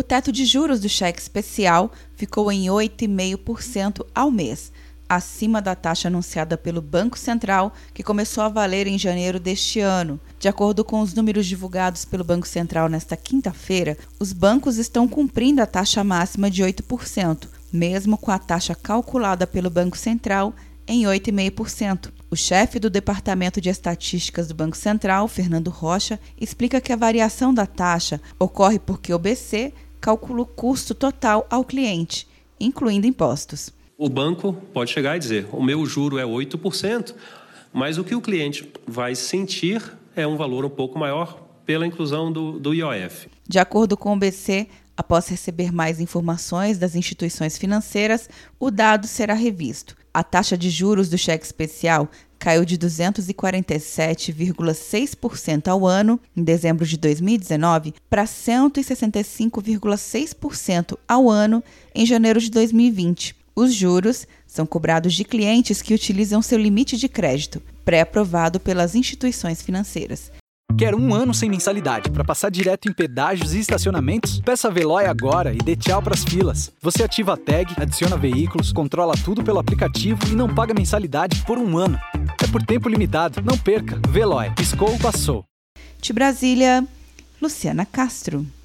O teto de juros do cheque especial ficou em 8,5% ao mês, acima da taxa anunciada pelo Banco Central, que começou a valer em janeiro deste ano. De acordo com os números divulgados pelo Banco Central nesta quinta-feira, os bancos estão cumprindo a taxa máxima de 8%, mesmo com a taxa calculada pelo Banco Central em 8,5%. O chefe do Departamento de Estatísticas do Banco Central, Fernando Rocha, explica que a variação da taxa ocorre porque o BC calcula o custo total ao cliente, incluindo impostos. O banco pode chegar e dizer: o meu juro é 8%, mas o que o cliente vai sentir é um valor um pouco maior pela inclusão do, do IOF. De acordo com o BC, após receber mais informações das instituições financeiras, o dado será revisto. A taxa de juros do cheque especial caiu de 247,6% ao ano, em dezembro de 2019, para 165,6% ao ano, em janeiro de 2020. Os juros são cobrados de clientes que utilizam seu limite de crédito, pré-aprovado pelas instituições financeiras. Quer um ano sem mensalidade para passar direto em pedágios e estacionamentos? Peça a Veloy agora e dê tchau para as filas. Você ativa a tag, adiciona veículos, controla tudo pelo aplicativo e não paga mensalidade por um ano. Por tempo limitado. Não perca. Veloy. Piscou, passou. De Brasília, Luciana Castro.